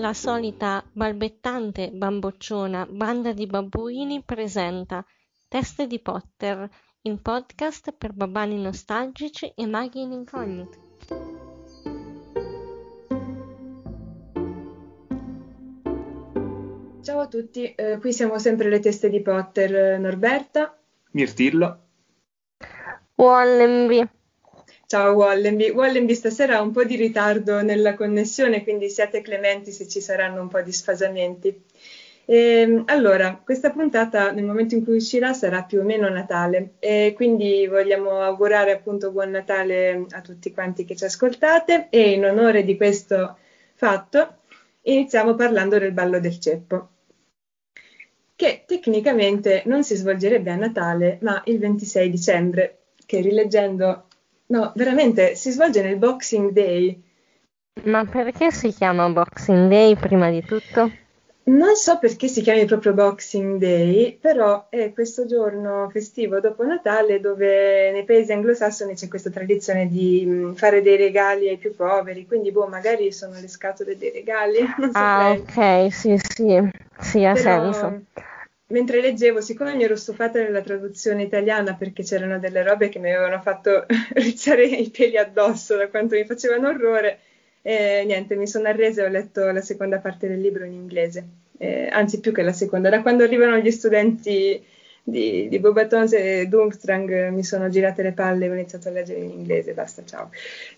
la solita balbettante bambocciona banda di babbuini presenta Teste di Potter, il podcast per babbani nostalgici e maghi in incognito. Ciao a tutti, eh, qui siamo sempre le teste di Potter, Norberta, Mirtillo, Wallenby. Ciao Wallenby. Wallenby stasera ha un po' di ritardo nella connessione, quindi siate clementi se ci saranno un po' di sfasamenti. E, ehm, allora, questa puntata nel momento in cui uscirà sarà più o meno Natale e quindi vogliamo augurare appunto buon Natale a tutti quanti che ci ascoltate e in onore di questo fatto iniziamo parlando del ballo del ceppo che tecnicamente non si svolgerebbe a Natale ma il 26 dicembre che rileggendo No, veramente, si svolge nel Boxing Day. Ma perché si chiama Boxing Day prima di tutto? Non so perché si chiami proprio Boxing Day, però è questo giorno festivo dopo Natale dove nei paesi anglosassoni c'è questa tradizione di mm, fare dei regali ai più poveri, quindi boh, magari sono le scatole dei regali. ah, ok, sì, sì, sì, ha però, senso mentre leggevo, siccome mi ero stufata della traduzione italiana perché c'erano delle robe che mi avevano fatto rizzare i peli addosso da quanto mi facevano orrore, eh, niente, mi sono arresa e ho letto la seconda parte del libro in inglese, eh, anzi più che la seconda. Da quando arrivano gli studenti di, di Bobatons e Dungstrang mi sono girate le palle e ho iniziato a leggere in inglese, basta, ciao.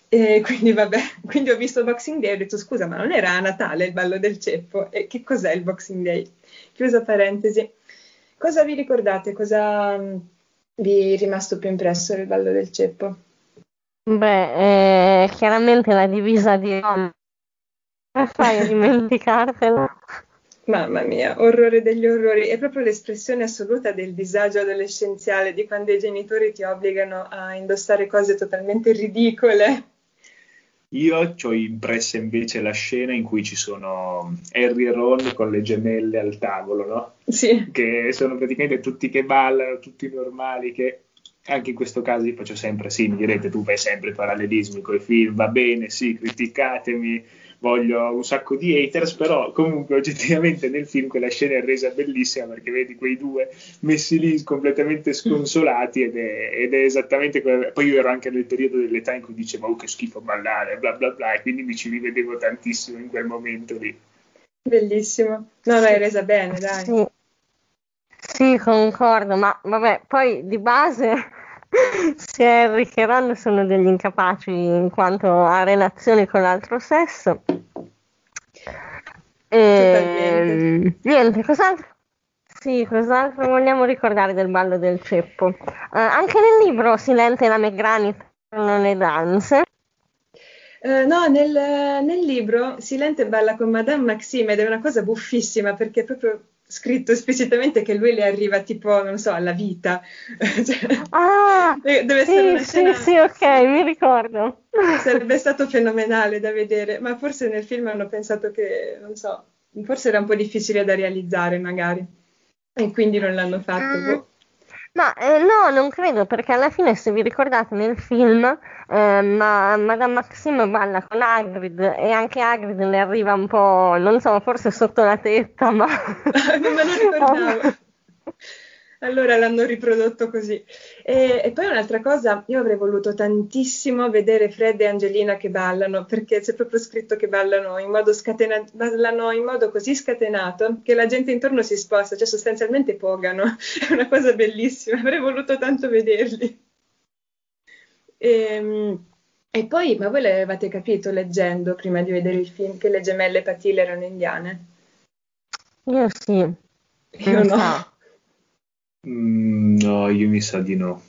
E quindi vabbè, quindi ho visto Boxing Day e ho detto scusa, ma non era a Natale il ballo del ceppo? E che cos'è il Boxing Day? Chiusa parentesi. Cosa vi ricordate? Cosa mm, vi è rimasto più impresso del ballo del ceppo? Beh, eh, chiaramente la divisa di Roma. Come fai a dimenticartelo? Mamma mia, orrore degli orrori. È proprio l'espressione assoluta del disagio adolescenziale di quando i genitori ti obbligano a indossare cose totalmente ridicole. Io ho impressa invece la scena in cui ci sono Harry e Ron con le gemelle al tavolo, no? Sì. Che sono praticamente tutti che ballano, tutti normali, che anche in questo caso io faccio sempre, sì, mi direte tu fai sempre parallelismi con i film, va bene, sì, criticatemi, voglio un sacco di haters, però comunque oggettivamente nel film quella scena è resa bellissima perché vedi quei due messi lì completamente sconsolati ed è, ed è esattamente quello. Poi io ero anche nel periodo dell'età in cui dicevo oh, che schifo ballare, bla bla bla, e quindi mi ci rivedevo tantissimo in quel momento lì. Bellissimo. No, l'hai resa bene, dai. Sì. Sì, concordo, ma vabbè, poi di base sia Harry che Ron sono degli incapaci in quanto a relazioni con l'altro sesso. E, ehm, niente, cos'altro? Sì, cos'altro vogliamo ricordare del ballo del ceppo? Uh, anche nel libro Silente e la McGranit non le danze. Uh, no, nel, nel, libro Silente balla con Madame Maxime ed è una cosa buffissima perché proprio scritto esplicitamente che lui le arriva tipo, non so, alla vita. cioè, ah, deve sì, una scena... sì, sì, ok, mi ricordo. Sarebbe stato fenomenale da vedere, ma forse nel film hanno pensato che, non so, forse era un po' difficile da realizzare magari, e quindi non l'hanno fatto. Mm. Boh. Ma eh, no, non credo, perché alla fine, se vi ricordate nel film, eh, ma, Madame Maxime balla con Hagrid e anche Hagrid le arriva un po', non so, forse sotto la tetta, ma... non me lo ricordavo. allora l'hanno riprodotto così. E, e, poi un'altra cosa, io avrei voluto tantissimo vedere Fred e Angelina che ballano, perché c'è proprio scritto che ballano in modo, scatena- ballano in modo così scatenato che la gente intorno si sposta, cioè sostanzialmente pogano. È una cosa bellissima, avrei voluto tanto vederli. E, ehm, e poi, ma voi l'avevate capito leggendo prima di vedere il film che le gemelle Patile erano indiane? Io sì. Io no. Mm, no, io mi sa di no.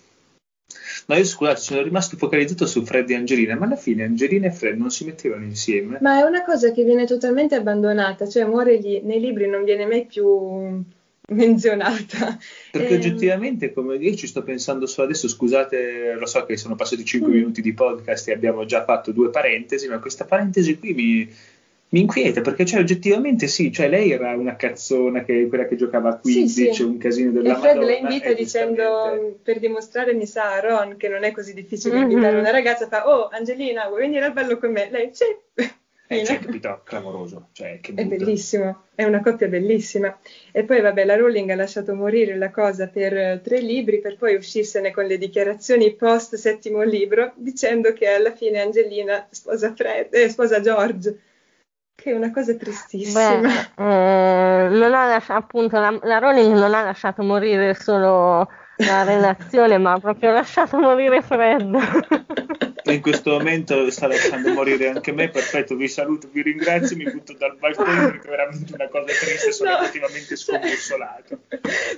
No, io scusate, sono rimasto focalizzato su Fred e Angelina, ma alla fine Angelina e Fred non si mettevano insieme. Ma è una cosa che viene totalmente abbandonata, cioè amore gli, nei libri non viene mai più menzionata. Perché e... oggettivamente, come io ci sto pensando solo adesso, scusate, lo so che sono passati 5 mm. minuti di podcast e abbiamo già fatto due parentesi, ma questa parentesi qui mi, mi inquieta perché cioè, oggettivamente sì, cioè lei era una cazzona che quella che giocava a Quidditch, sì, sì. un casino della e Fred Madonna. la invita dicendo per dimostrare mi sa a Ron che non è così difficile mm-hmm. invitare una ragazza fa "Oh, Angelina, vuoi venire al ballo con me?" Lei "Sì". Eh, cioè, capito? Clamoroso. Cioè, è bellissimo, è una coppia bellissima. E poi, vabbè, la Rowling ha lasciato morire la cosa per eh, tre libri, per poi uscirsene con le dichiarazioni post settimo libro, dicendo che alla fine Angelina sposa, Fred, eh, sposa George. Che è una cosa tristissima. Beh, eh, non ha lasciato, appunto, la, la Rowling non ha lasciato morire solo la relazione, ma ha proprio lasciato morire Fred. in questo momento sta lasciando morire anche me. Perfetto, vi saluto, vi ringrazio, mi butto dal balcone perché è veramente una cosa triste, sono no. effettivamente sconsolata.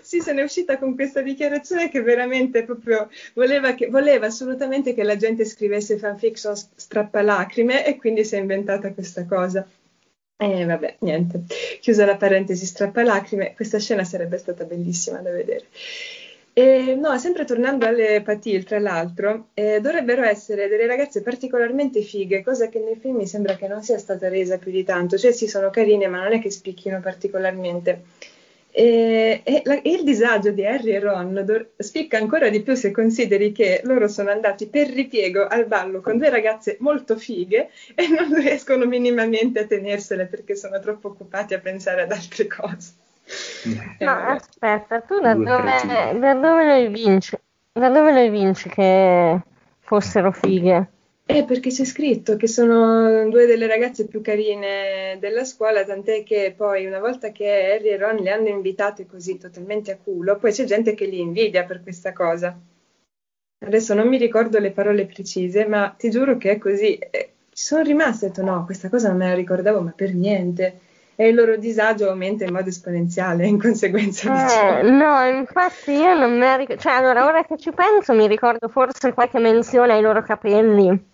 Sì, se ne è uscita con questa dichiarazione che veramente proprio voleva, che, voleva assolutamente che la gente scrivesse fanfiction strappalacrime e quindi si è inventata questa cosa. E vabbè, niente, chiusa la parentesi strappalacrime, questa scena sarebbe stata bellissima da vedere. E, no, sempre tornando alle Patil, tra l'altro, eh, dovrebbero essere delle ragazze particolarmente fighe, cosa che nel film mi sembra che non sia stata resa più di tanto, cioè sì, sono carine, ma non è che spicchino particolarmente. E, e, la, il disagio di Harry e Ron do, spicca ancora di più se consideri che loro sono andati per ripiego al ballo con due ragazze molto fighe e non riescono minimamente a tenersele perché sono troppo occupati a pensare ad altre cose. Ma aspetta, tu da dove, da dove le vinci? Da dove le vinci che fossero fighe? Eh, perché c'è scritto che sono due delle ragazze più carine della scuola, tant'è che poi una volta che Harry e Ron le hanno invitate così totalmente a culo, poi c'è gente che li invidia per questa cosa. Adesso non mi ricordo le parole precise, ma ti giuro che è così. Eh, ci sono rimasta e ho detto no, questa cosa non me la ricordavo, ma per niente e il loro disagio aumenta in modo esponenziale in conseguenza di ciò. Eh, no, infatti io non mi ricordo, cioè allora ora che ci penso mi ricordo forse qualche menzione ai loro capelli,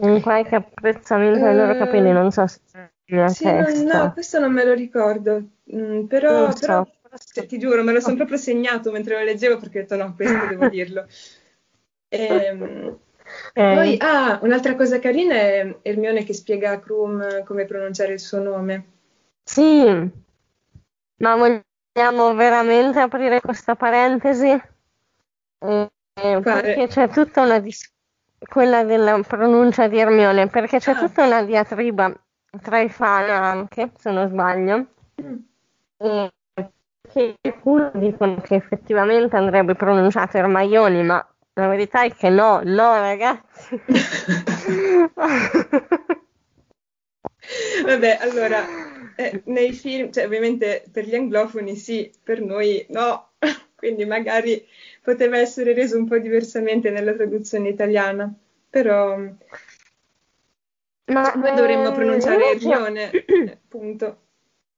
in qualche apprezzamento ai loro capelli, non so se nella sì, testa. No, questo non me lo ricordo, mm, però, so. però cioè, ti giuro, me lo sono proprio segnato mentre lo leggevo perché ho detto no, questo devo dirlo. Ehm, eh. Poi, ah, un'altra cosa carina è Hermione che spiega a Krum come pronunciare il suo nome. Sì, ma vogliamo veramente aprire questa parentesi? Eh, perché c'è tutta una dis- quella della pronuncia di Ermione, perché c'è ah. tutta una diatriba tra i fan anche, se non sbaglio, mm. e che alcuni dicono che effettivamente andrebbe pronunciato Ermaioni, ma la verità è che no, no ragazzi. Vabbè, allora eh, nei film, cioè ovviamente per gli anglofoni sì, per noi no, quindi magari poteva essere reso un po' diversamente nella traduzione italiana, però Ma, noi dovremmo eh, pronunciare Hermione, eh, punto.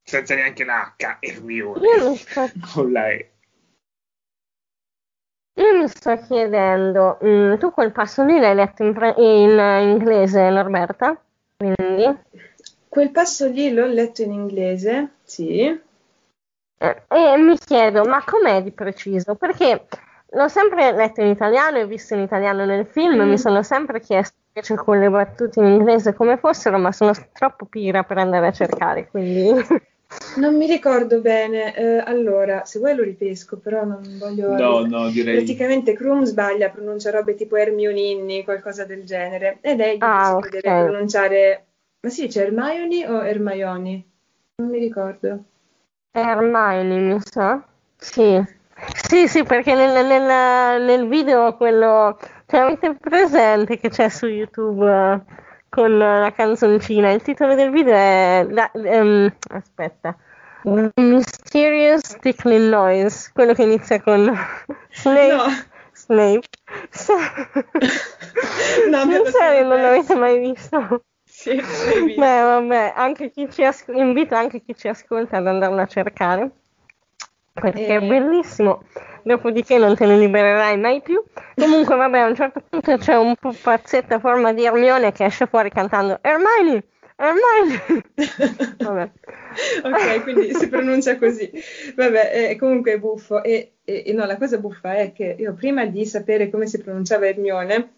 Senza neanche la H, Hermione, con la E. Io mi sto chiedendo, mh, mm, tu quel passo lì l'hai letto in, pre- in inglese, Norberta? Quindi? Quel passo lì l'ho letto in inglese, sì. Eh, e mi chiedo, ma com'è di preciso? Perché l'ho sempre letto in italiano e visto in italiano nel film, mm. mi sono sempre chiesto invece con le battute in inglese come fossero, ma sono troppo pira per andare a cercare, quindi... Non mi ricordo bene, eh, allora, se vuoi lo ripesco, però non voglio... No, no, direi... Praticamente Krum sbaglia, pronuncia robe tipo Hermioninni, qualcosa del genere, ed è ah, okay. deve pronunciare ma si dice Hermione o Hermione? Non mi ricordo. Hermione, mi sa. Sì. Sì, sì, perché nel, nel, nel video quello che avete presente che c'è su YouTube uh, con la canzoncina. Il titolo del video è la, um, aspetta. Mysterious Tickling Noise, quello che inizia con Snape. No. Snape. no, in serio non l'avete mai visto? Sì, Beh, vabbè, anche chi ci asco- invito anche chi ci ascolta ad andarlo a cercare perché e... è bellissimo. Dopodiché non te ne libererai mai più. Comunque, vabbè, a un certo punto c'è un pupazzetto a forma di Ermione che esce fuori cantando Hermione! Hermione! vabbè. ok, quindi si pronuncia così. Vabbè, eh, comunque è buffo. E, e, no, la cosa buffa è che io prima di sapere come si pronunciava Hermione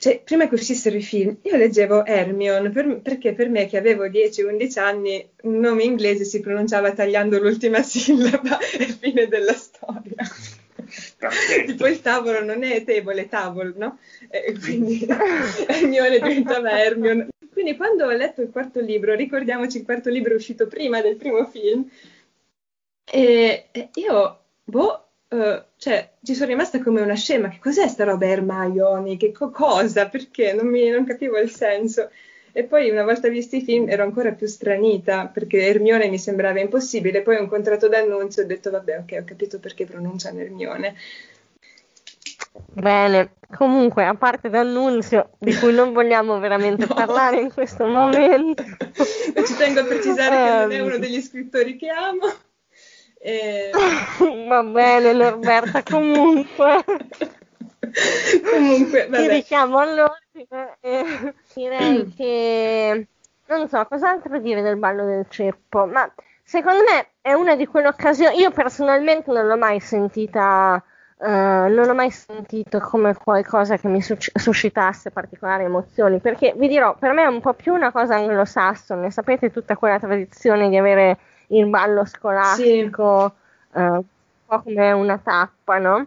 cioè, prima che uscissero i film, io leggevo Hermione per, perché per me, che avevo 10-11 anni, un nome inglese si pronunciava tagliando l'ultima sillaba e fine della storia. tipo il tavolo non è table, è tavolo, no? E quindi Hermione diventava Hermione. Quindi quando ho letto il quarto libro, ricordiamoci il quarto libro è uscito prima del primo film, e, e io, boh, Uh, cioè, ci sono rimasta come una scema. Che cos'è sta roba Hermione? Che co- cosa? Perché? Non, mi, non capivo il senso. E poi una volta visti i film ero ancora più stranita perché Ermione mi sembrava impossibile. Poi ho incontrato D'Annunzio e ho detto vabbè ok ho capito perché pronunciano Ermione. Bene, comunque a parte D'Annunzio di cui non vogliamo veramente no. parlare in questo momento. Ci tengo a precisare um... che non è uno ehm. degli scrittori che amo. E... Va bene Norberta, comunque. comunque, vabbè. Ci diciamo all'ordine e direi mm. che non so cos'altro dire del ballo del ceppo, ma secondo me è una di quelle occasioni. Io personalmente non l'ho mai sentita. Uh, non ho mai sentito come qualcosa che mi suscitasse particolari emozioni, perché vi dirò, per me è un po' più una cosa anglosassone, sapete tutta quella tradizione di avere il ballo scolastico, sì. uh, un po' come una tappa, no?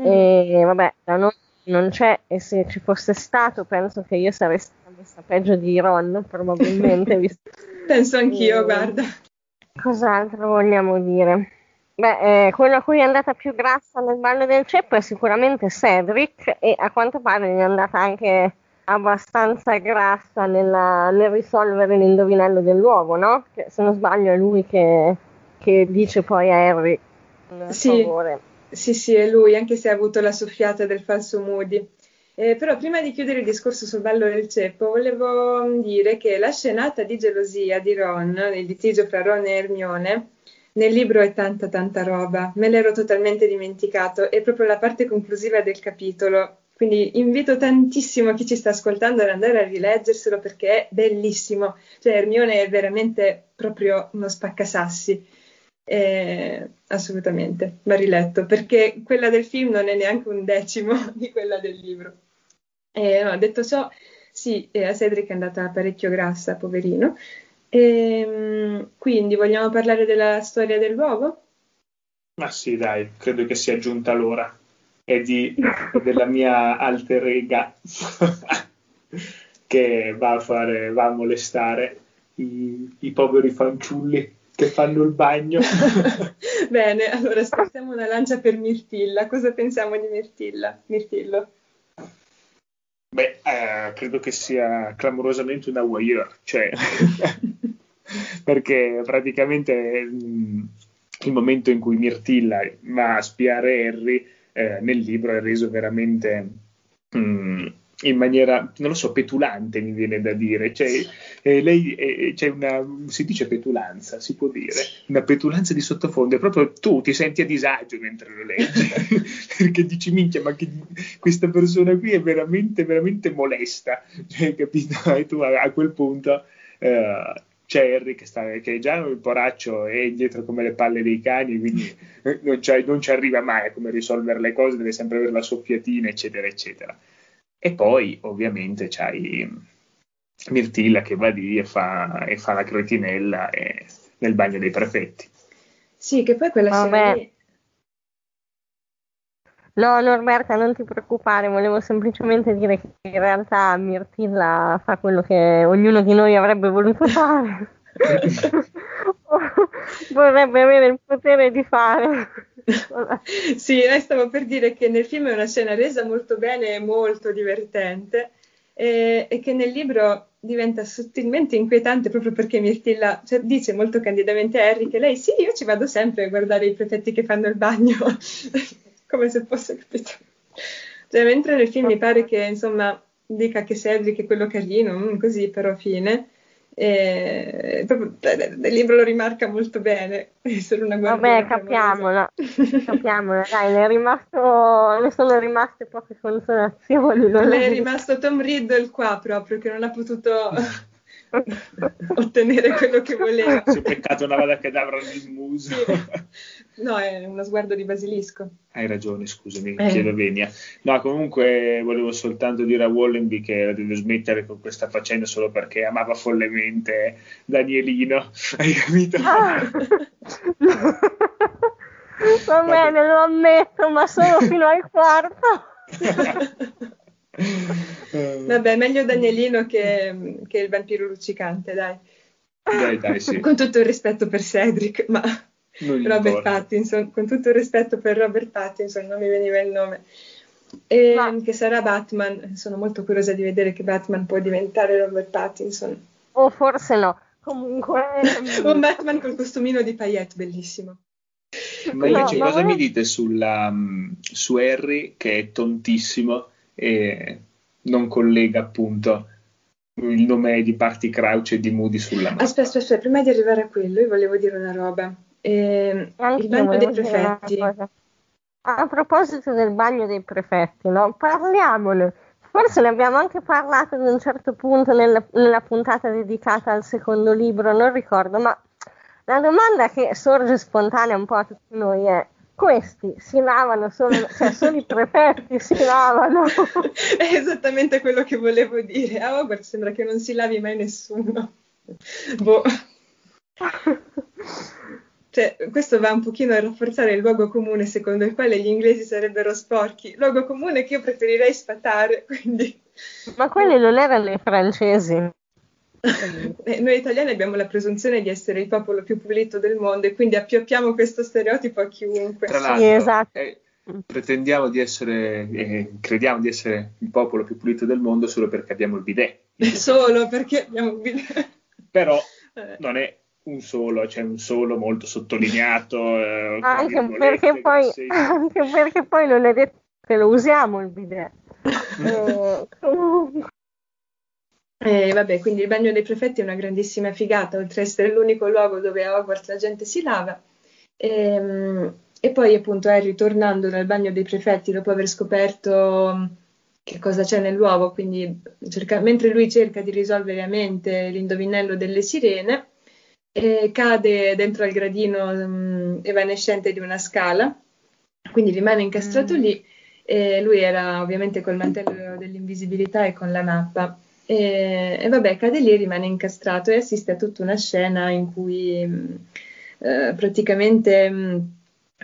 Mm. E vabbè, da noi non c'è e se ci fosse stato penso che io sarei stata messa peggio di Ron probabilmente. visto... penso anch'io, e... guarda. Cos'altro vogliamo dire? Beh, eh, quello a cui è andata più grassa nel ballo del ceppo è sicuramente Cedric e a quanto pare gli è andata anche abbastanza grassa nella, nel risolvere l'indovinello dell'uovo, no? Che, se non sbaglio è lui che, che dice poi a Harry sì, favore. Sì, sì, è lui, anche se ha avuto la soffiata del falso Moody. Eh, però prima di chiudere il discorso sul ballo del ceppo, volevo dire che la scenata di gelosia di Ron, il litigio fra Ron e Hermione, nel libro è tanta tanta roba, me l'ero totalmente dimenticato, è proprio la parte conclusiva del capitolo quindi invito tantissimo chi ci sta ascoltando ad andare a rileggerselo perché è bellissimo. Cioè, Hermione è veramente proprio uno spaccasassi. Eh, assolutamente, va riletto perché quella del film non è neanche un decimo di quella del libro. Eh, no, detto ciò, sì, a Cedric è andata parecchio grassa, poverino. Ehm, quindi vogliamo parlare della storia dell'uovo? Ma sì, dai, credo che sia giunta l'ora e di, della mia alter ega che va a, fare, va a molestare i, i poveri fanciulli che fanno il bagno. Bene, allora aspettiamo una lancia per Mirtilla. Cosa pensiamo di Mirtilla? Mirtillo? Beh, eh, credo che sia clamorosamente una voyeur, cioè, perché praticamente mh, mm, il momento in cui Mirtilla va a spiare Harry eh, nel libro è reso veramente mh, mm, in maniera, non lo so, petulante mi viene da dire. Cioè, eh, lei eh, c'è una, si dice petulanza, si può dire, una petulanza di sottofondo, e proprio tu ti senti a disagio mentre lo leggi, perché dici minchia, ma che, questa persona qui è veramente, veramente molesta, cioè, capito? E tu a, a quel punto... Uh, c'è Harry che, sta, che è già un poraccio e dietro come le palle dei cani, quindi non, non, ci arriva mai a come risolvere le cose, deve sempre avere la soffiatina, eccetera, eccetera. E poi ovviamente c'hai Mirtilla che va lì e fa, e fa la cretinella e, nel bagno dei prefetti. Sì, che poi quella scena lì No, Norberta, non ti preoccupare, volevo semplicemente dire che in realtà Mirtilla fa quello che ognuno di noi avrebbe voluto fare. Vorrebbe avere il potere di fare. sì, stavo per dire che nel film è una scena resa molto bene e molto divertente e, e che nel libro diventa sottilmente inquietante proprio perché Mirtilla cioè, dice molto candidamente a Harry che lei sì, io ci vado sempre a guardare i prefetti che fanno il bagno come se fosse capito. Cioè, mentre nel film mi pare che insomma dica che Cedric è quello carino, mm, così però fine. E, proprio, il libro lo rimarca molto bene. Vabbè, capiamola, capiamola, dai, ne, è rimasto, ne sono rimaste poche consolazioni. Le è rimasto Tom Riddle qua proprio, che non ha potuto ottenere quello che voleva. Si è peccato una vada cadavra nel muso. Sì. No, è uno sguardo di basilisco. Hai ragione, scusami, eh. chiedo venia. No, comunque volevo soltanto dire a Wallenby che deve smettere con questa faccenda solo perché amava follemente Danielino. Hai capito? Ah. Va bene, lo ammetto, ma solo fino al quarto. uh, Vabbè, meglio Danielino che, che il vampiro luccicante, dai. Dai, dai, sì. Con tutto il rispetto per Cedric, ma Robert importa. Pattinson, con tutto il rispetto per Robert Pattinson, non mi veniva il nome. E, no. Che sarà Batman. Sono molto curiosa di vedere che Batman può diventare Robert Pattinson. O forse no. Comunque. Un Batman col costumino di paillette, bellissimo. Ma invece no, cosa ma... mi dite sulla, su Harry che è tontissimo e non collega appunto il nome di Party Crouch e di Moody sulla mappa? Aspetta, aspetta, aspetta, prima di arrivare a quello io volevo dire una roba. Eh, il bagno dei prefetti. A proposito del bagno dei prefetti, no? parliamone. Forse ne abbiamo anche parlato ad un certo punto nella, nella puntata dedicata al secondo libro, non ricordo, ma la domanda che sorge spontanea un po' a tutti noi è questi si lavano solo, cioè solo i prefetti si lavano. È esattamente quello che volevo dire. A Hogwarts sembra che non si lavi mai nessuno. Boh. Cioè, questo va un pochino a rafforzare il luogo comune secondo il quale gli inglesi sarebbero sporchi, luogo comune che io preferirei sfatare, quindi... Ma quelli non erano i francesi. Eh, noi italiani abbiamo la presunzione di essere il popolo più pulito del mondo e quindi appioppiamo questo stereotipo a chiunque. Tra l'altro, sì, esatto. eh, pretendiamo di essere, eh, crediamo di essere il popolo più pulito del mondo solo perché abbiamo il bidet. solo perché abbiamo il bidet. Però eh. non è un solo, c'è cioè un solo molto sottolineato. Eh, anche, perché poi, anche perché poi non è detto che lo usiamo il bidet. eh, eh, vabbè, quindi il bagno dei prefetti è una grandissima figata, oltre ad essere l'unico luogo dove a Hogwarts la gente si lava. E, ehm, e poi appunto Harry tornando dal bagno dei prefetti dopo aver scoperto mm, che cosa c'è nell'uovo, quindi cerca, mentre lui cerca di risolvere a mente l'indovinello delle sirene, eh, cade dentro al gradino um, evanescente di una scala, quindi rimane incastrato mm. lì. E lui era ovviamente col mantello dell'invisibilità e con la mappa. E, e, vabbè, cade lì, rimane incastrato e assiste a tutta una scena in cui mh, eh, praticamente mh,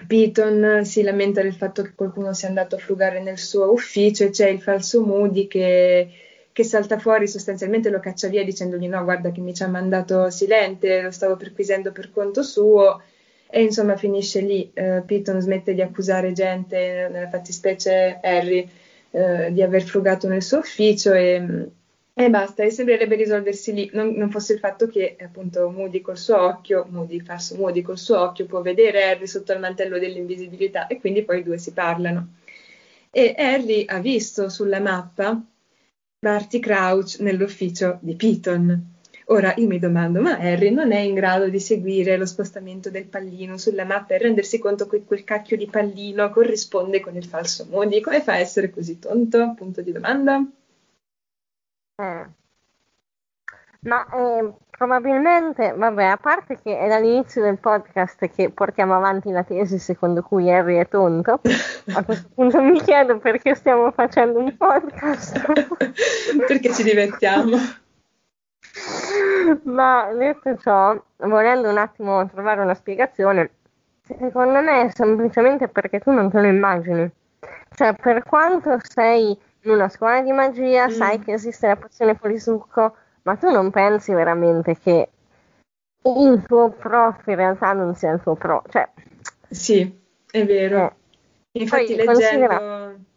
Piton si lamenta del fatto che qualcuno sia andato a frugare nel suo ufficio e c'è il falso Moody che, che salta fuori, sostanzialmente lo caccia via dicendogli no, guarda che mi ci ha mandato Silente, lo stavo perquisendo per conto suo e insomma finisce lì. Uh, Piton smette di accusare gente, nella fattispecie Harry, uh, di aver frugato nel suo ufficio e e basta, e sembrerebbe risolversi lì, non, non, fosse il fatto che appunto Moody col suo occhio, Moody, falso Moody col suo occhio può vedere Harry sotto il mantello dell'invisibilità e quindi poi i due si parlano. E Harry ha visto sulla mappa Barty Crouch nell'ufficio di Piton. Ora io mi domando, ma Harry non è in grado di seguire lo spostamento del pallino sulla mappa e rendersi conto che quel cacchio di pallino corrisponde con il falso Moody? Come fa a essere così tonto? Punto di domanda. Eh. Ma eh, probabilmente, vabbè, a parte che è dall'inizio del podcast che portiamo avanti la tesi secondo cui Harry è tonto, a questo punto mi chiedo perché stiamo facendo un podcast. perché ci divertiamo. Ma detto ciò, volendo un attimo trovare una spiegazione, secondo me è semplicemente perché tu non te lo immagini. Cioè, per quanto sei in una scuola di magia, mm. sai che esiste la pozione polisucco, ma tu non pensi veramente che il tuo prof in realtà non sia il tuo pro. Cioè, sì, è vero. Eh. Infatti leggendo...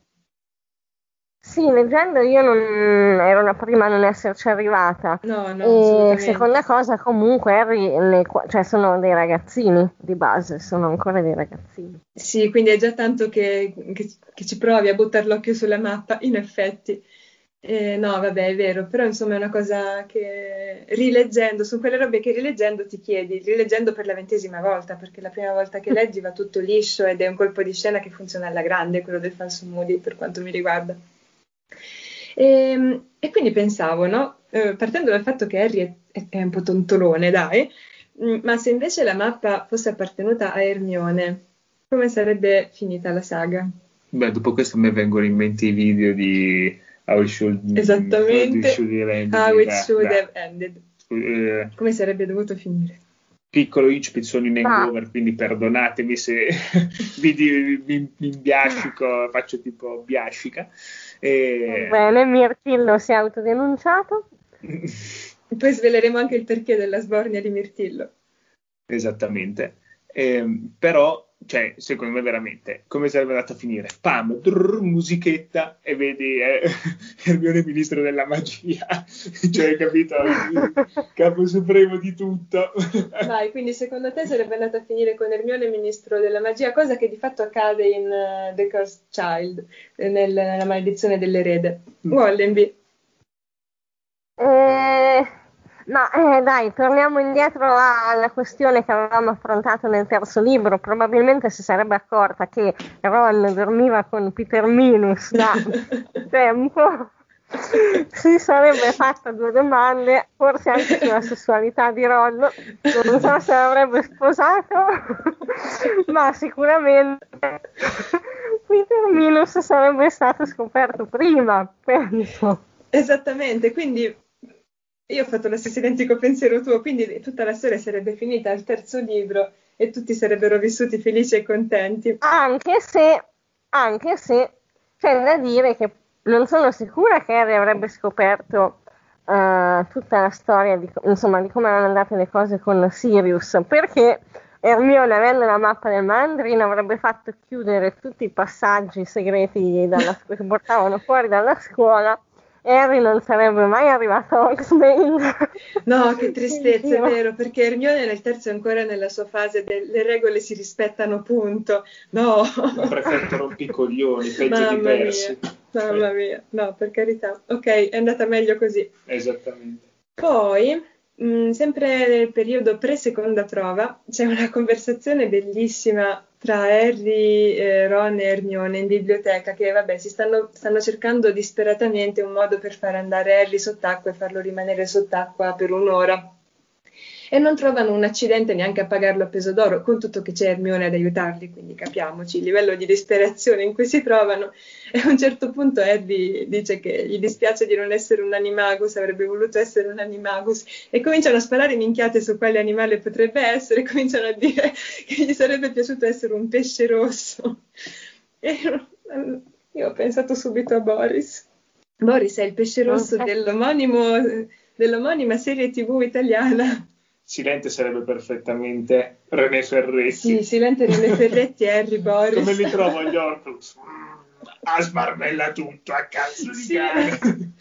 Sì, leggendo io non ero la prima a non esserci arrivata. No, no, e seconda cosa, comunque, Harry, le, cioè sono dei ragazzini di base, sono ancora dei ragazzini. Sì, quindi è già tanto che, che, che ci provi a buttare l'occhio sulla mappa, in effetti. Eh, no, vabbè, è vero, però insomma è una cosa che rileggendo, sono quelle robe che rileggendo ti chiedi, rileggendo per la ventesima volta, perché la prima volta che leggi va tutto liscio ed è un colpo di scena che funziona alla grande, quello del falso Moody per quanto mi riguarda. E, ehm, e quindi pensavo, no? eh, partendo dal fatto che Harry è, è, un po' tontolone, dai, mm, ma se invece la mappa fosse appartenuta a Hermione, come sarebbe finita la saga? Beh, dopo questo mi vengono in mente i video di How It Should, Esattamente. How It Should Have Ended. How it should have ended. Eh, come sarebbe dovuto finire? piccolo incipit sono in hangover, ah. quindi perdonatemi se vi, vi, vi, vi imbiascico, faccio tipo biascica. E... Bene, Mirtillo si è autodenunciato. Poi sveleremo anche il perché della sbornia di Mirtillo. Esattamente. Eh, però cioè, secondo me veramente, come sarebbe andato a finire? Pam, drrr, musichetta e vedi eh, Hermione ministro della magia, cioè, capito? Il capo supremo di tutto. Vai, quindi secondo te sarebbe andato a finire con Hermione ministro della magia, cosa che di fatto accade in uh, The Cursed Child, nel, nella maledizione dell'erede. Mm. Wallenby. Eh ma eh, dai, torniamo indietro alla questione che avevamo affrontato nel terzo libro. Probabilmente si sarebbe accorta che Ron dormiva con Peter Minus da tempo. Si sarebbe fatta due domande, forse anche sulla sessualità di Ron. Non so se l'avrebbe sposato, ma sicuramente Peter Minus sarebbe stato scoperto prima, penso. Esattamente, quindi io ho fatto lo stesso identico pensiero tuo, quindi tutta la storia sarebbe finita al terzo libro e tutti sarebbero vissuti felici e contenti. Anche se, anche se c'è da dire che non sono sicura che Harry avrebbe scoperto uh, tutta la storia di, insomma, di come erano andate le cose con Sirius, perché Hermione, avendo la mappa del Mandrino, avrebbe fatto chiudere tutti i passaggi segreti dalla, che portavano fuori dalla scuola Harry non sarebbe mai arrivato a Oxbane. No, che tristezza, è vero, perché Hermione nel terzo è ancora nella sua fase delle regole si rispettano, punto. No. Il prefetto rompicoglioni, peggio Mamma di Persi. Mia. Mamma mia, no, per carità. Ok, è andata meglio così. Esattamente. Poi, mh, sempre nel periodo pre-seconda prova, c'è una conversazione bellissima tra Harry, eh, Ron e Hermione in biblioteca che vabbè si stanno, stanno, cercando disperatamente un modo per far andare Harry sott'acqua e farlo rimanere sott'acqua per un'ora e non trovano un accidente neanche a pagarlo a peso d'oro, con tutto che c'è Hermione ad aiutarli, quindi capiamoci il livello di disperazione in cui si trovano. E a un certo punto Harry dice che gli dispiace di non essere un animagus, avrebbe voluto essere un animagus, e cominciano a sparare minchiate su quale animale potrebbe essere, cominciano a dire che gli sarebbe piaciuto essere un pesce rosso. E io ho pensato subito a Boris. Boris è il pesce rosso dell'omonimo, dell'omonima serie tv italiana. Silente sarebbe perfettamente René Ferretti. Sì, Silente René Ferretti e Harry Boris. Come li trovo gli Orcrux? Mm, a smarmella tutto, a cazzo di sì. cane.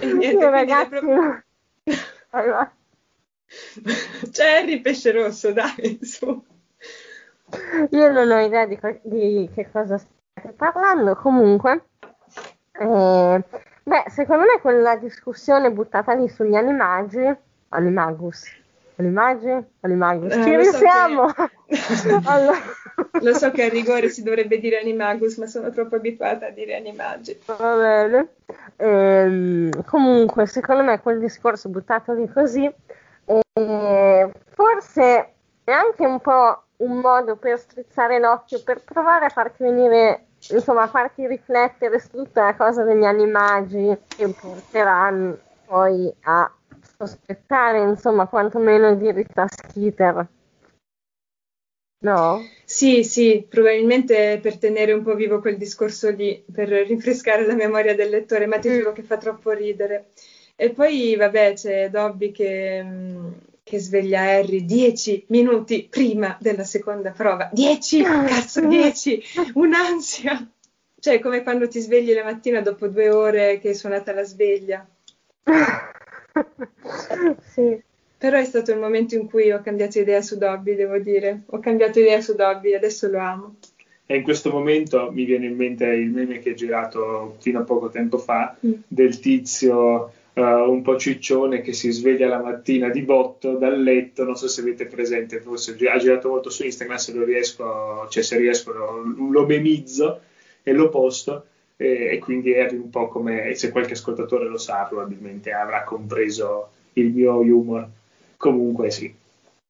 e niente, ragazzi... proprio... C'è Harry Pesce Rosso, dai, su. Io non ho idea di, di che cosa state parlando, comunque... Eh, beh, secondo me quella discussione buttata lì sugli animagi, animagus, L'immagine? L'immagine. Eh, Ci riusciamo! So che... allora... Lo so che a rigore si dovrebbe dire animagus, ma sono troppo abituata a dire animagi. Va bene. Ehm, comunque, secondo me quel discorso buttato lì così, eh, forse è anche un po' un modo per strizzare l'occhio, per provare a farti venire, insomma, a farti riflettere su tutta la cosa degli animagi che porteranno poi a sospettare, insomma, quantomeno di Rita Skeeter. No? Sì, sì, probabilmente per tenere un po' vivo quel discorso lì, per rinfrescare la memoria del lettore, ma ti mm. giuro che fa troppo ridere. E poi, vabbè, c'è Dobby che, mm, che sveglia Harry dieci minuti prima della seconda prova. Dieci, cazzo, dieci, un'ansia. Cioè, come quando ti svegli la mattina dopo due ore che è suonata la sveglia. sì. Però è stato il momento in cui ho cambiato idea su Dobby, devo dire. Ho cambiato idea su Dobby e adesso lo amo. E in questo momento mi viene in mente il meme che è girato fino a poco tempo fa mm. del tizio uh, un po' ciccione che si sveglia la mattina di botto dal letto. Non so se avete presente, forse ha girato molto su Instagram. Se lo riesco, cioè se riesco, lo, lo memizzo e lo posto e, e quindi eri un po' come, se qualche ascoltatore lo sa probabilmente avrà compreso il mio humor. Comunque sì,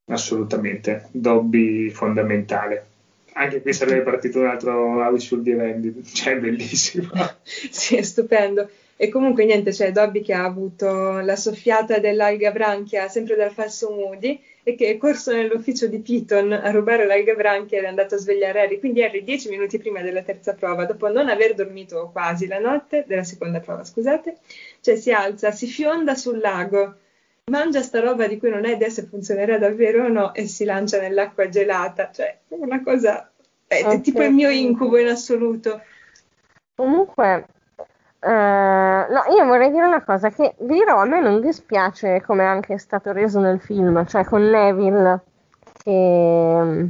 assolutamente, Dobby fondamentale. Anche qui sarebbe partito un altro Avis sul Divendit, cioè bellissimo. sì, è stupendo. E comunque niente, c'è Dobby che ha avuto la soffiata dell'alga branchia sempre dal falso Moody e che è corso nell'ufficio di Piton a rubare l'alga branchia ed è andato a svegliare Harry. Quindi Harry dieci minuti prima della terza prova, dopo non aver dormito quasi la notte, della seconda prova scusate, cioè si alza, si fionda sul lago, mangia sta roba di cui non ha idea se funzionerà davvero o no e si lancia nell'acqua gelata. Cioè, è una cosa... È, okay. è tipo il mio incubo in assoluto. Comunque, Uh, no, io vorrei dire una cosa, che vi dirò, a me non dispiace come anche è stato reso nel film, cioè con Neville che,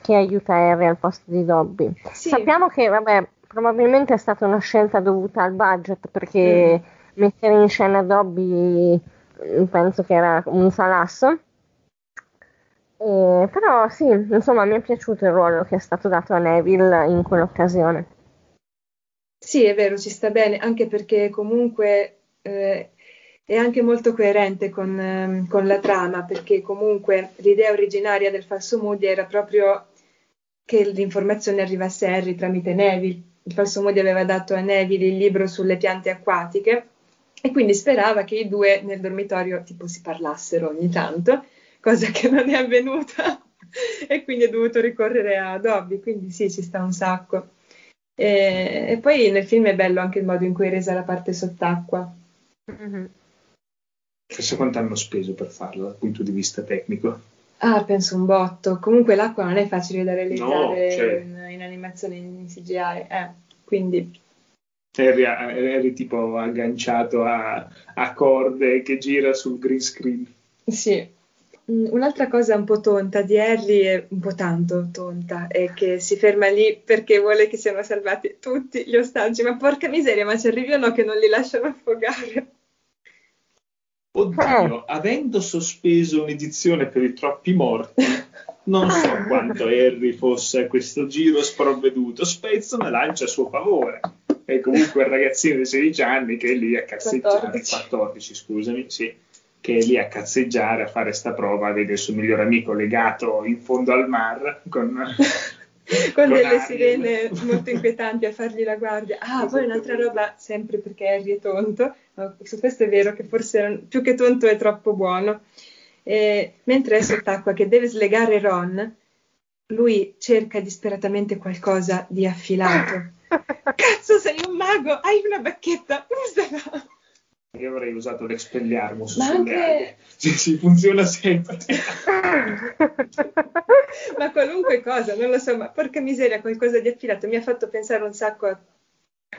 che aiuta Harry al posto di Dobby. Sì. Sappiamo che, vabbè, probabilmente è stata una scelta dovuta al budget, perché mm. mettere in scena Dobby mm, penso che era un salasso. Eh, però sì, insomma, mi è piaciuto il ruolo che è stato dato a Neville in quell'occasione. Sì, è vero, ci sta bene, anche perché comunque eh, è anche molto coerente con, eh, con, la trama, perché comunque l'idea originaria del falso Moody era proprio che l'informazione arrivasse a Harry tramite Neville. Il falso Moody aveva dato a Neville il libro sulle piante acquatiche e quindi sperava che i due nel dormitorio tipo si parlassero ogni tanto, cosa che non è avvenuta e quindi è dovuto ricorrere a Dobby, quindi sì, ci sta un sacco. E, e, poi nel film è bello anche il modo in cui è resa la parte sott'acqua. Mm-hmm. Chissà quanto hanno speso per farlo dal punto di vista tecnico. Ah, penso un botto. Comunque l'acqua non è facile da realizzare no, cioè... in, in, animazione in CGI, eh, quindi... Eri, eri tipo agganciato a, a corde che gira sul green screen. Sì, un'altra cosa un po' tonta di Harry, è un po' tanto tonta, è che si ferma lì perché vuole che siano salvati tutti gli ostaggi. Ma porca miseria, ma ci arrivi o no che non li lasciano affogare? Oddio, avendo sospeso un'edizione per i troppi morti, non so quanto Harry fosse a questo giro sprovveduto. Spezzo ne lancia a suo favore. E comunque il ragazzino di 16 anni che è lì a cazzeggiare, 14, 14 scusami, sì che è lì a cazzeggiare, a fare sta prova, vede il suo migliore amico legato in fondo al mar con, con, delle Ariel. sirene molto inquietanti a fargli la guardia. Ah, poi un'altra roba, sempre perché Harry è tonto, no, su questo è vero che forse più che tonto è troppo buono. E, mentre è sott'acqua che deve slegare Ron, lui cerca disperatamente qualcosa di affilato. Cazzo, sei un mago, hai una bacchetta, usala! Io avrei usato l'Expelliarmus Ma anche... Sì, sì, funziona sempre. ma qualunque cosa, non lo so, ma porca miseria, qualcosa di affilato. Mi ha fatto pensare un sacco a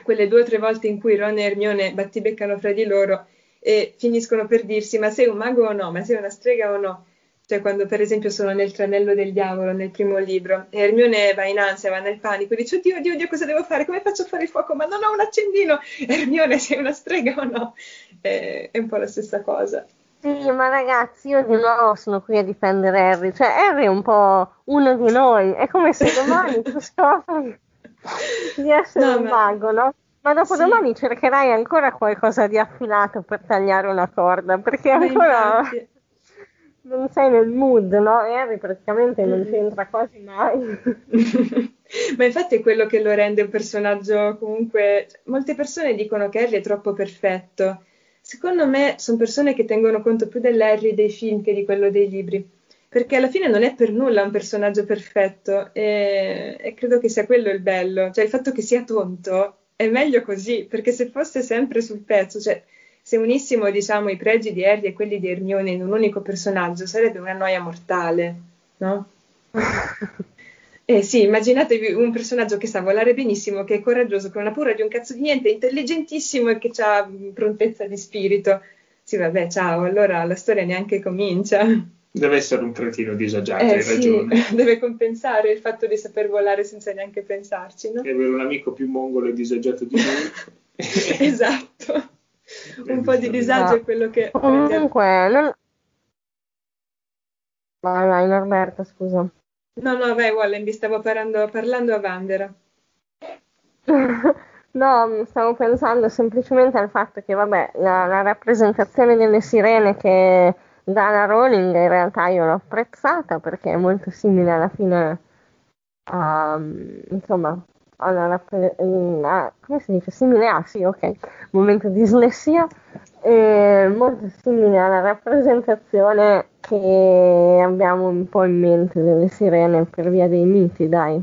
quelle due o tre volte in cui Ron e Hermione battibeccano fra di loro e finiscono per dirsi ma sei un mago o no, ma sei una strega o no. Cioè quando per esempio sono nel tranello del diavolo nel primo libro e Hermione va in ansia, va nel panico, dice oddio, oddio, oddio, cosa devo fare? Come faccio a fare il fuoco? Ma non ho un accendino! Hermione, sei una strega o no? È, è un po' la stessa cosa. Sì, ma ragazzi, io di nuovo sono qui a difendere Harry. Cioè, Harry è un po' uno di noi. È come se domani tu scopri di essere no, un ma... mago, no? Ma dopo sì. domani cercherai ancora qualcosa di affilato per tagliare una corda, perché ancora... Infatti non sei nel mood, no? Harry praticamente non c'entra quasi mai. Ma infatti è quello che lo rende un personaggio comunque... Molte persone dicono che Harry è troppo perfetto. Secondo me sono persone che tengono conto più dell'Harry dei film che di quello dei libri. Perché alla fine non è per nulla un personaggio perfetto e, e credo che sia quello il bello. Cioè il fatto che sia tonto è meglio così, perché se fosse sempre sul pezzo, cioè se unissimo diciamo, i pregi di Harry e quelli di Hermione in un unico personaggio sarebbe una noia mortale, no? Eh sì, immaginatevi un personaggio che sa volare benissimo, che è coraggioso, che non ha paura di un cazzo di niente, intelligentissimo e che ha prontezza di spirito. Sì, vabbè, ciao, allora la storia neanche comincia. Deve essere un cretino disagiato, eh, hai sì, ragione. Deve compensare il fatto di saper volare senza neanche pensarci, no? E avere un amico più mongolo e disagiato di lui. esatto un po' di disagio è quello che... Comunque, non... Vai, vai, Norberto, scusa. No, no, vai, Wallenby, stavo parlando, parlando a Vandera. no, stavo pensando semplicemente al fatto che, vabbè, la, la rappresentazione delle sirene che dà la Rowling in realtà io l'ho apprezzata perché è molto simile alla fine a, insomma, alla, alla, come si dice? Simile a, sì, ok, momento di dislessia, eh, molto simile alla rappresentazione che abbiamo un po' in mente delle sirene per via dei miti, dai.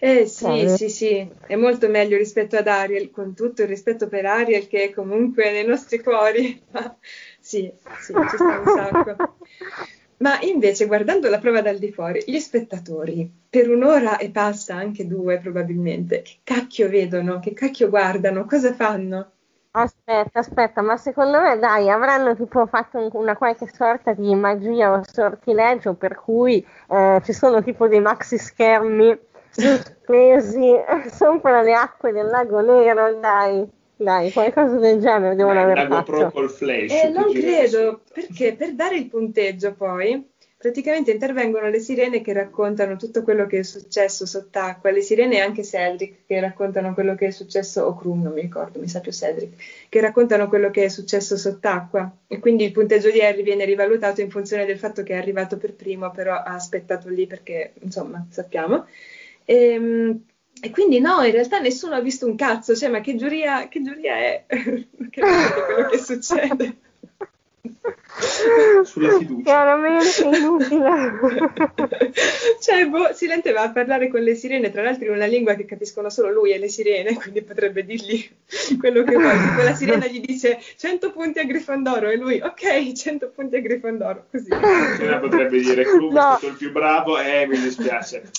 Eh sì, cioè, sì, sì, è molto meglio rispetto ad Ariel, con tutto il rispetto per Ariel che è comunque nei nostri cuori. sì, sì, ci sta un sacco. Ma invece, guardando la prova dal di fuori, gli spettatori, per un'ora e passa, anche due probabilmente, che cacchio vedono, che cacchio guardano, cosa fanno? Aspetta, aspetta, ma secondo me dai, avranno tipo fatto un, una qualche sorta di magia o sortileggio per cui eh, ci sono tipo dei maxi schermi sospesi sopra le acque del lago nero, dai. Dai, qualcosa del genere devono aver fatto. Pro col flash. Eh, non credo, perché per dare il punteggio poi praticamente intervengono le sirene che raccontano tutto quello che è successo sott'acqua, le sirene e anche Cedric che raccontano quello che è successo, o Krum non mi ricordo, mi sa più Cedric, che raccontano quello che è successo sott'acqua e quindi il punteggio di Harry viene rivalutato in funzione del fatto che è arrivato per primo, però ha aspettato lì perché insomma sappiamo. E, ehm, e quindi no, in realtà nessuno ha visto un cazzo, cioè ma che giuria, che giuria è? che quello che succede? sulla fiducia. Chiaramente inutile. cioè, boh, Silente va a parlare con le sirene, tra l'altro in una lingua che capiscono solo lui e le sirene, quindi potrebbe dirgli quello che vuole. Tipo la sirena gli dice 100 punti a Grifondoro e lui, ok, 100 punti a Grifondoro, così. La sirena potrebbe dire, Club no. è stato il più bravo, eh, mi dispiace.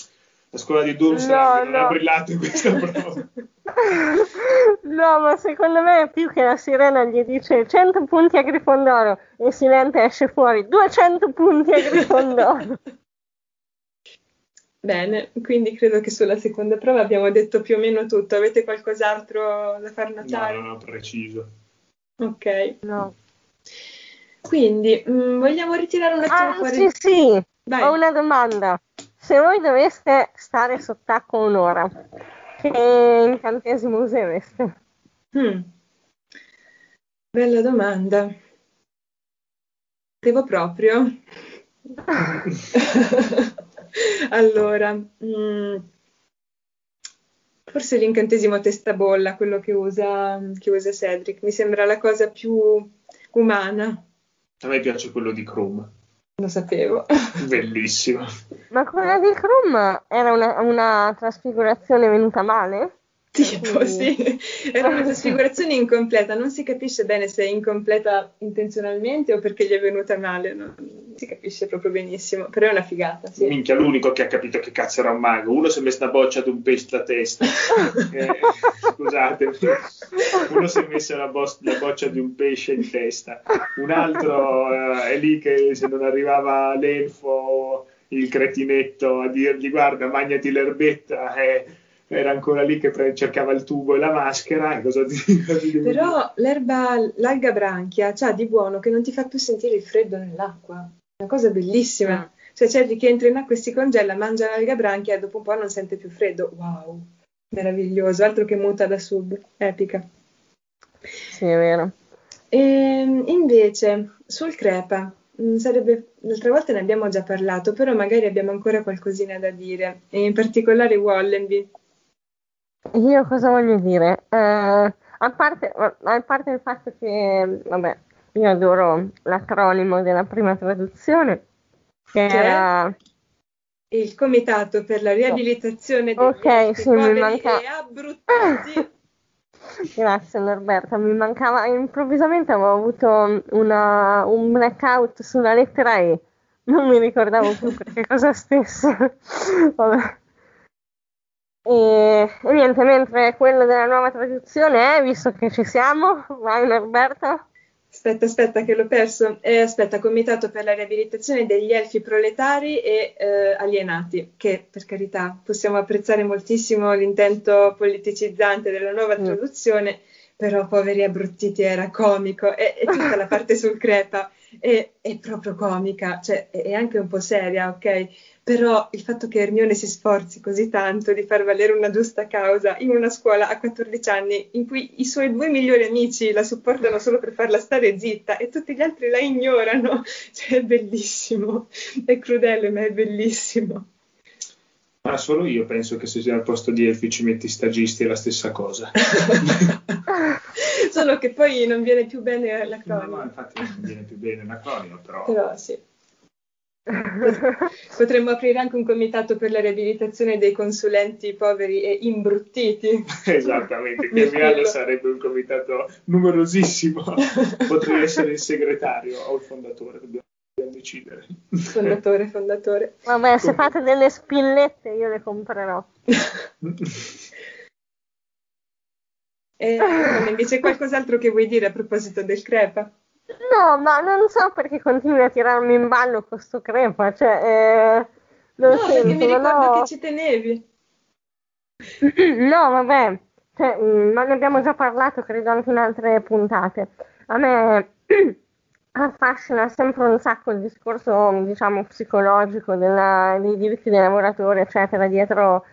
La scuola di Durmstrang no, non no. ha brillato in questa prova. No, ma secondo me è più che la sirena gli dice 100 punti a Grifondoro e Silente esce fuori 200 punti a Grifondoro. Bene, quindi credo che sulla seconda prova abbiamo detto più o meno tutto. Avete qualcos'altro da far notare? No, non ho preciso. Ok. No. Quindi, mh, mm, vogliamo ritirare un attimo ah, fuori? Sì, sì, Vai. ho una domanda. Se voi doveste stare sott'acqua un'ora, che incantesimo usereste? Hmm. Bella domanda. Devo proprio. allora, mm, forse l'incantesimo testabolla, quello che usa, che usa Cedric, mi sembra la cosa più umana. A me piace quello di Chrome. Lo sapevo. Bellissimo. Ma quella di Chrome era una, una trasfigurazione venuta male? Tipo, sì, era una trasfigurazione incompleta, non si capisce bene se è incompleta intenzionalmente o perché gli è venuta male, non si capisce proprio benissimo, però è una figata. Sì. Minchia, l'unico che ha capito che cazzo era un mago, uno si è messo una boccia di un pesce a testa, eh, scusate, uno si è messo la, bo- la, boccia di un pesce in testa, un altro eh, è lì che se non arrivava l'elfo, il cretinetto a dirgli guarda, magnati l'erbetta, eh, era ancora lì che pre- cercava il tubo e la maschera. Cosa ti, cosa ti Però l'erba, l'alga branchia c'ha di buono che non ti fa più sentire il freddo nell'acqua. Una cosa bellissima. Mm. Cioè c'è di che entra in acqua e si congela, mangia l'alga branchia e dopo un po' non sente più freddo. Wow, meraviglioso, altro che muta da sub, epica. Sì, è vero. E, ehm, invece, sul crepa, mm, sarebbe, l'altra volta ne abbiamo già parlato, però magari abbiamo ancora qualcosina da dire, e in particolare Wallenby. Io cosa voglio dire? Eh, a, parte, a parte il fatto che, vabbè, io adoro l'acronimo della prima traduzione, che, che era... Il Comitato per la riabilitazione degli okay, sì, mi manca... e abbruttiti. Grazie Norberta, mi mancava improvvisamente avevo avuto una, un blackout sulla lettera E, non mi ricordavo più perché cosa stesse. Vabbè. E, e, niente, mentre quello della nuova traduzione è, visto che ci siamo, vai Norberta. Aspetta, aspetta, che l'ho perso. Eh, aspetta, Comitato per la riabilitazione degli elfi proletari e eh, alienati, che per carità possiamo apprezzare moltissimo l'intento politicizzante della nuova mm. traduzione, però poveri abbruttiti era comico e, e tutta la parte sul crepa è, è proprio comica, cioè è, anche un po' seria, ok? però il fatto che Hermione si sforzi così tanto di far valere una giusta causa in una scuola a 14 anni in cui i suoi due migliori amici la supportano solo per farla stare zitta e tutti gli altri la ignorano, cioè è bellissimo, è crudele ma è bellissimo. Ma solo io penso che se al posto di Elfi ci metti stagisti è la stessa cosa. Solo che poi non viene più bene l'acronimo. No, no, infatti non viene più bene l'acronimo, però... Però sì. Potremmo aprire anche un comitato per la riabilitazione dei consulenti poveri e imbruttiti. Esattamente, Milano sarebbe un comitato numerosissimo. Potrei essere il segretario o il fondatore, dobbiamo decidere. Fondatore, fondatore. Vabbè, se fate delle spillette io le comprerò. e invece qualcos'altro che vuoi dire a proposito del crepa? No, ma non so perché continui a tirarmi in ballo questo crepa, cioè... Eh, no, sento, perché mi ricordo no. che ci tenevi. No, vabbè, cioè, mm, ma ne abbiamo già parlato, credo, anche in altre puntate. A me affascina sempre un sacco il discorso, diciamo, psicologico della, dei diritti dei lavoratori, eccetera, dietro,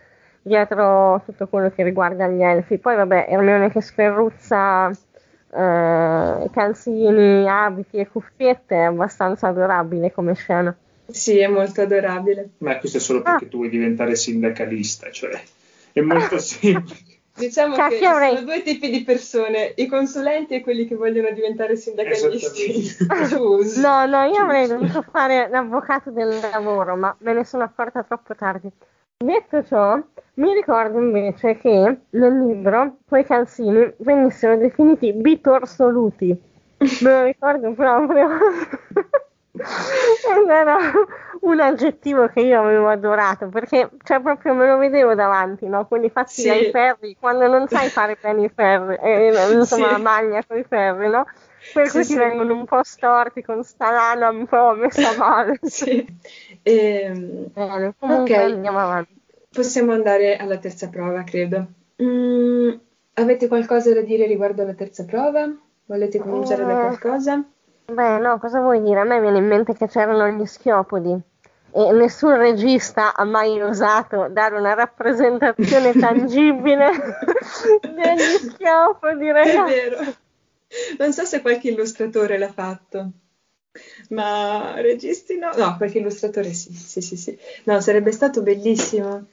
dietro tutto quello che riguarda gli elfi. Poi, vabbè, Ermione che sferruzza eh, calzini, abiti e cuffiette è abbastanza adorabile come scena. Sì, è molto adorabile. Ma questo è solo perché ah. tu vuoi diventare sindacalista, cioè è molto semplice. Diciamo Cacchio che ci sono due tipi di persone, i consulenti e quelli che vogliono diventare sindacalisti. no, no, io avrei dovuto fare l'avvocato del lavoro, ma me ne sono accorta troppo tardi. Detto ciò, mi ricordo invece che nel libro quei calzini venissero definiti bitorsoluti. Me lo ricordo proprio. Era un aggettivo che io avevo adorato perché cioè, proprio me lo vedevo davanti, no? quelli fatti sì. dai ferri, quando non sai fare bene i ferri, eh, insomma sì. la maglia con i ferri, no? Per cui sì, ti vengono un po' storti con sta lana un po' messa male. Sì. Ehm, Bene, comunque okay. andiamo avanti. Possiamo andare alla terza prova, credo. Mm, avete qualcosa da dire riguardo alla terza prova? Volete cominciare da eh, qualcosa? Beh, no, cosa vuoi dire? A me viene in mente che c'erano gli schiopodi e nessun regista ha mai osato dare una rappresentazione tangibile degli schiopodi, ragazzi. È vero. Non so se qualche illustratore l'ha fatto. Ma registi no? No, qualche illustratore sì, sì, sì, sì. No, sarebbe stato bellissimo.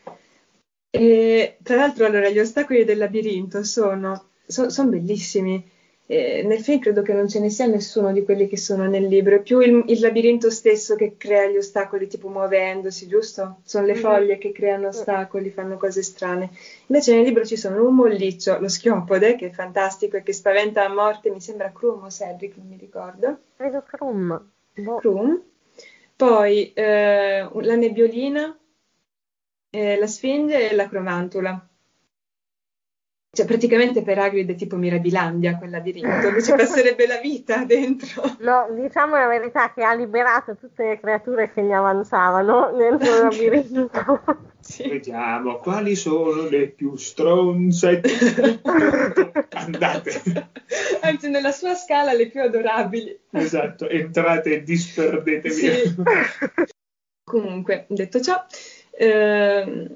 E, tra l'altro, allora, gli ostacoli del labirinto sono, so, sono bellissimi. E nel film credo che non ce ne sia nessuno di quelli che sono nel libro, è più il, il labirinto stesso che crea gli ostacoli, tipo muovendosi, giusto? Sono le mm-hmm. foglie che creano ostacoli, fanno cose strane. Invece nel libro ci sono un molliccio, lo schiopode, che è fantastico e che spaventa a morte, mi sembra Krum o Cedric, non mi ricordo. Credo Krum. Boh. Krum. Poi eh, la nebbiolina, eh, la sfinge e la cromantula cioè praticamente per Hagrid è tipo Mirabilandia quella di Ringo, dove ci passerebbe la vita dentro. No, diciamo la verità che ha liberato tutte le creature che gli avanzavano dentro il labirinto. sì. Vediamo quali sono le più stronze. Andate. Anzi, nella sua scala le più adorabili. Esatto, entrate e disperdetevi. Sì. Comunque, detto ciò, ehm,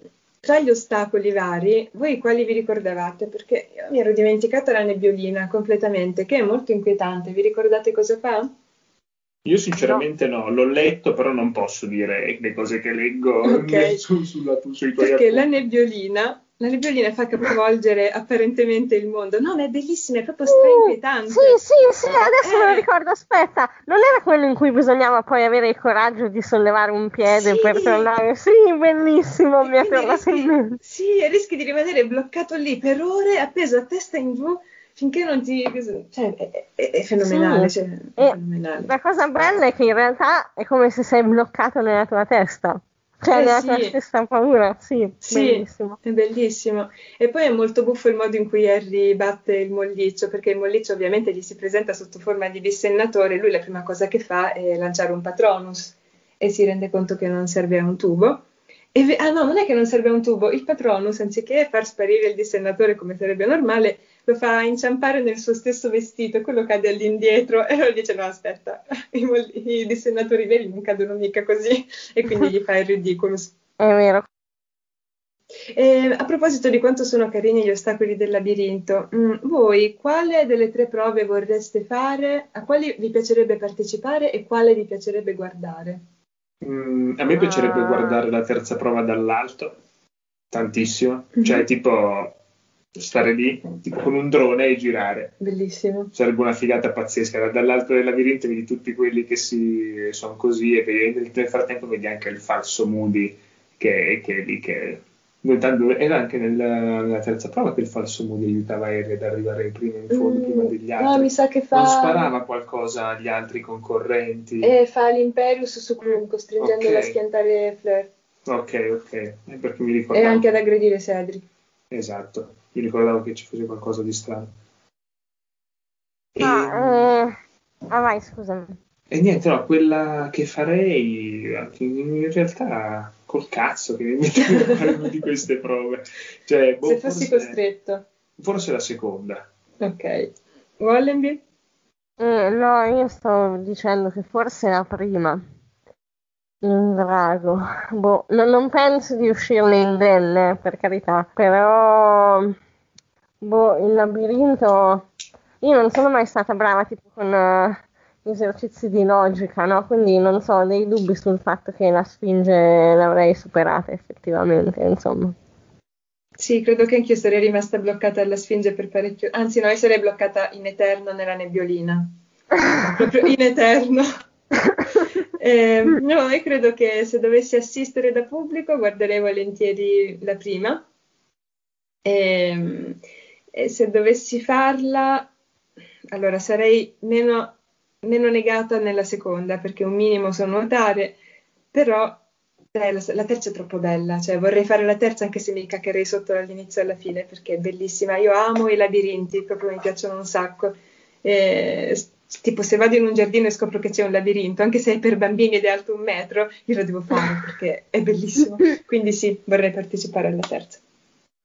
tra gli ostacoli vari, voi quali vi ricordavate? Perché io mi ero dimenticata la nebbiolina completamente, che è molto inquietante. Vi ricordate cosa fa? Io sinceramente no, no l'ho letto, però non posso dire le cose che leggo okay. su, sulla, sui tuoi Perché appunti. la nebbiolina la nebbiolina fa capovolgere apparentemente il mondo. No, ma è bellissima, è proprio strainquietante. Uh, sì, sì, sì, adesso eh. me lo ricordo. Aspetta, non era quello in cui bisognava poi avere il coraggio di sollevare un piede sì. per tornare? Sì, bellissimo, mi ha tornato in mente. Sì, e rischi di rimanere bloccato lì per ore, appeso a testa in giù, finché non ti... Cioè, è, è, è fenomenale. Sì. Cioè, è fenomenale. La cosa bella è che in realtà è come se sei bloccato nella tua testa. Cioè, eh, la sì. stessa paura, sì, sì, bellissimo. È bellissimo. E poi è molto buffo il modo in cui Harry batte il molliccio, perché il molliccio ovviamente gli si presenta sotto forma di dissennatore, lui la prima cosa che fa è lanciare un patronus e si rende conto che non serve a un tubo. E, ah no, non è che non serve a un tubo, il patronus, anziché far sparire il dissennatore come sarebbe normale, lo fa inciampare nel suo stesso vestito e quello cade all'indietro e allora dice no aspetta, i, i dissennatori veri non cadono mica così e quindi gli fa il ridicolo. È vero. E, a proposito di quanto sono carini gli ostacoli del labirinto, mh, mm, voi quale delle tre prove vorreste fare, a quali vi piacerebbe partecipare e quale vi piacerebbe guardare? Mm, a me piacerebbe uh... guardare la terza prova dall'alto tantissimo, mm-hmm. cioè tipo stare lì tipo con un drone e girare. Bellissimo. Sarebbe una figata pazzesca. Dall'alto del labirinto vedi tutti quelli che si, sono così e vedi, nel frattempo vedi anche il falso Moody che, che è lì che era anche nella, nella, terza prova che il falso Moody aiutava Harry ad arrivare prima in fondo, mm, prima degli altri. No, mi sa che fa... Non sparava qualcosa agli altri concorrenti. E fa l'Imperius su Krum, costringendolo okay. a schiantare Fleur. Ok, ok. Perché mi ricordavo... E anche ad aggredire Cedric. Esatto mi ricordavo che ci fosse qualcosa di strano. E... Ah, eh... ah, vai, scusami. E niente, no, quella che farei in realtà col cazzo che mi mettevo a fare di queste prove. Cioè, boh, Se fossi forse, costretto. Forse la seconda. Ok. Wallenby? Eh, no, io sto dicendo che forse la prima. In drago. Boh, non, non penso di uscirne indenne, per carità, però... Boh, il labirinto... Io non sono mai stata brava tipo con uh, esercizi di logica, no? Quindi non so, ho dei dubbi sul fatto che la Sfinge l'avrei superata effettivamente, insomma. Sì, credo che anch'io sarei rimasta bloccata alla Sfinge per parecchio... Anzi, no, io sarei bloccata in eterno nella nebbiolina. Proprio in eterno. Eh, no, io credo che se dovessi assistere da pubblico guarderei volentieri la prima e, ehm, e se dovessi farla, allora sarei meno, meno, negata nella seconda perché un minimo so nuotare, però eh, la, la, terza è troppo bella, cioè vorrei fare la terza anche se mi caccherei sotto dall'inizio alla fine perché è bellissima. Io amo i labirinti, proprio mi piacciono un sacco. E, tipo se vado in un giardino e scopro che c'è un labirinto, anche se è per bambini ed è alto un metro, io lo devo fare perché è bellissimo. Quindi sì, vorrei partecipare alla terza.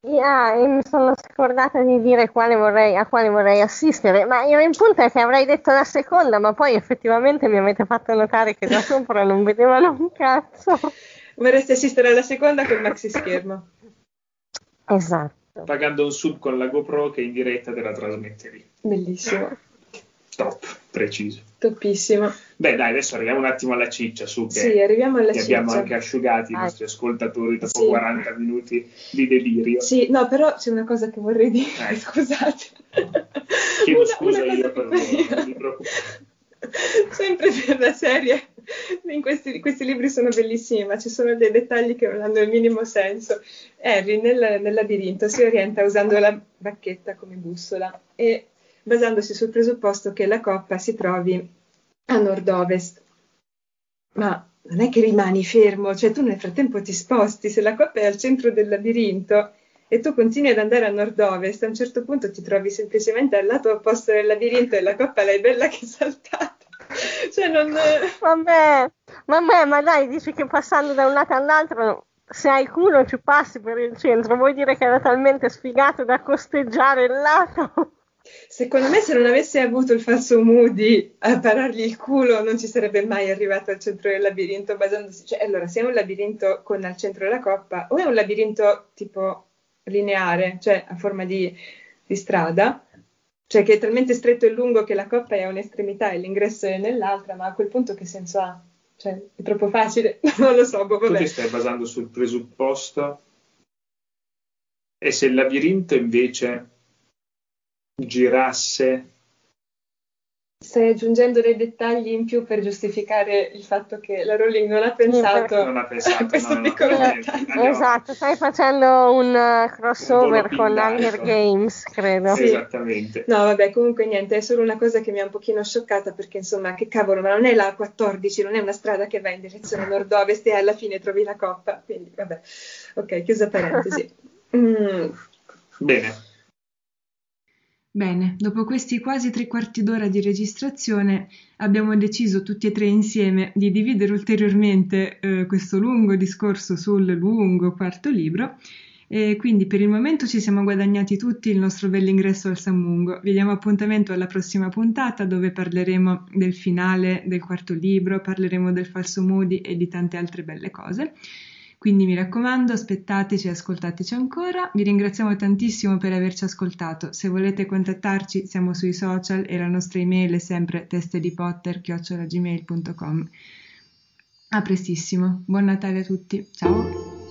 Yeah, mi sono scordata di dire quale vorrei, a quale vorrei assistere, ma io in punto è che avrei detto la seconda, ma poi effettivamente mi avete fatto notare che da sopra non vedevano un cazzo. Vorresti assistere alla seconda col maxi schermo. Esatto. Pagando un sub con la GoPro che in diretta te la trasmettevi. Bellissimo. Top, preciso. Topissimo. Beh, dai, adesso arriviamo un attimo alla ciccia, su che sì, arriviamo alla ciccia. abbiamo anche asciugati i nostri ascoltatori dopo sì. 40 minuti di delirio. Sì, no, però c'è una cosa che vorrei dire, eh. scusate. Chiedo una, scusa una io per voi, non mi preoccupate. Sempre per la serie, in questi, questi, libri sono bellissimi, ma ci sono dei dettagli che non hanno il minimo senso. Harry nel, nel labirinto si orienta usando la bacchetta come bussola e basandosi sul presupposto che la coppa si trovi a nord-ovest. Ma non è che rimani fermo, cioè tu nel frattempo ti sposti, se la coppa è al centro del labirinto e tu continui ad andare a nord-ovest, a un certo punto ti trovi semplicemente al lato opposto del labirinto e la coppa l'hai bella che saltata. cioè non... Vabbè, vabbè, ma dai, dici che passando da un lato all'altro se hai culo ci passi per il centro, vuoi dire che era talmente sfigato da costeggiare il lato? Secondo me, se non avesse avuto il falso Moody a parargli il culo, non ci sarebbe mai arrivato al centro del labirinto basandosi. Cioè, allora, se è un labirinto con al centro la coppa, o è un labirinto tipo lineare, cioè a forma di, di strada, cioè che è talmente stretto e lungo che la coppa è a un'estremità e l'ingresso è nell'altra, ma a quel punto che senso ha? Cioè, è troppo facile, non lo so. Boh, vabbè. Tu ti stai basando sul presupposto e se il labirinto invece girasse. Stai aggiungendo dei dettagli in più per giustificare il fatto che la Rowling non ha pensato, non ha pensato a questo no, piccolo no, dettaglio. Esatto, stai facendo un uh, crossover un con Hunger Games, credo. Sì. Esattamente. No, vabbè, comunque niente, è solo una cosa che mi ha un pochino scioccata perché insomma, che cavolo, ma non è la 14, non è una strada che va in direzione nord-ovest e alla fine trovi la coppa, quindi vabbè. Ok, chiusa parentesi. Mm. Bene. Bene, dopo questi quasi tre quarti d'ora di registrazione abbiamo deciso tutti e tre insieme di dividere ulteriormente eh, questo lungo discorso sul lungo quarto libro e quindi per il momento ci siamo guadagnati tutti il nostro bell'ingresso al Sammungo. Vi diamo appuntamento alla prossima puntata dove parleremo del finale del quarto libro, parleremo del falso Moody e di tante altre belle cose. Quindi mi raccomando, aspettateci e ascoltateci ancora. Vi ringraziamo tantissimo per averci ascoltato. Se volete contattarci, siamo sui social e la nostra email è sempre testedipotter.gmail.com. A prestissimo. Buon Natale a tutti. Ciao!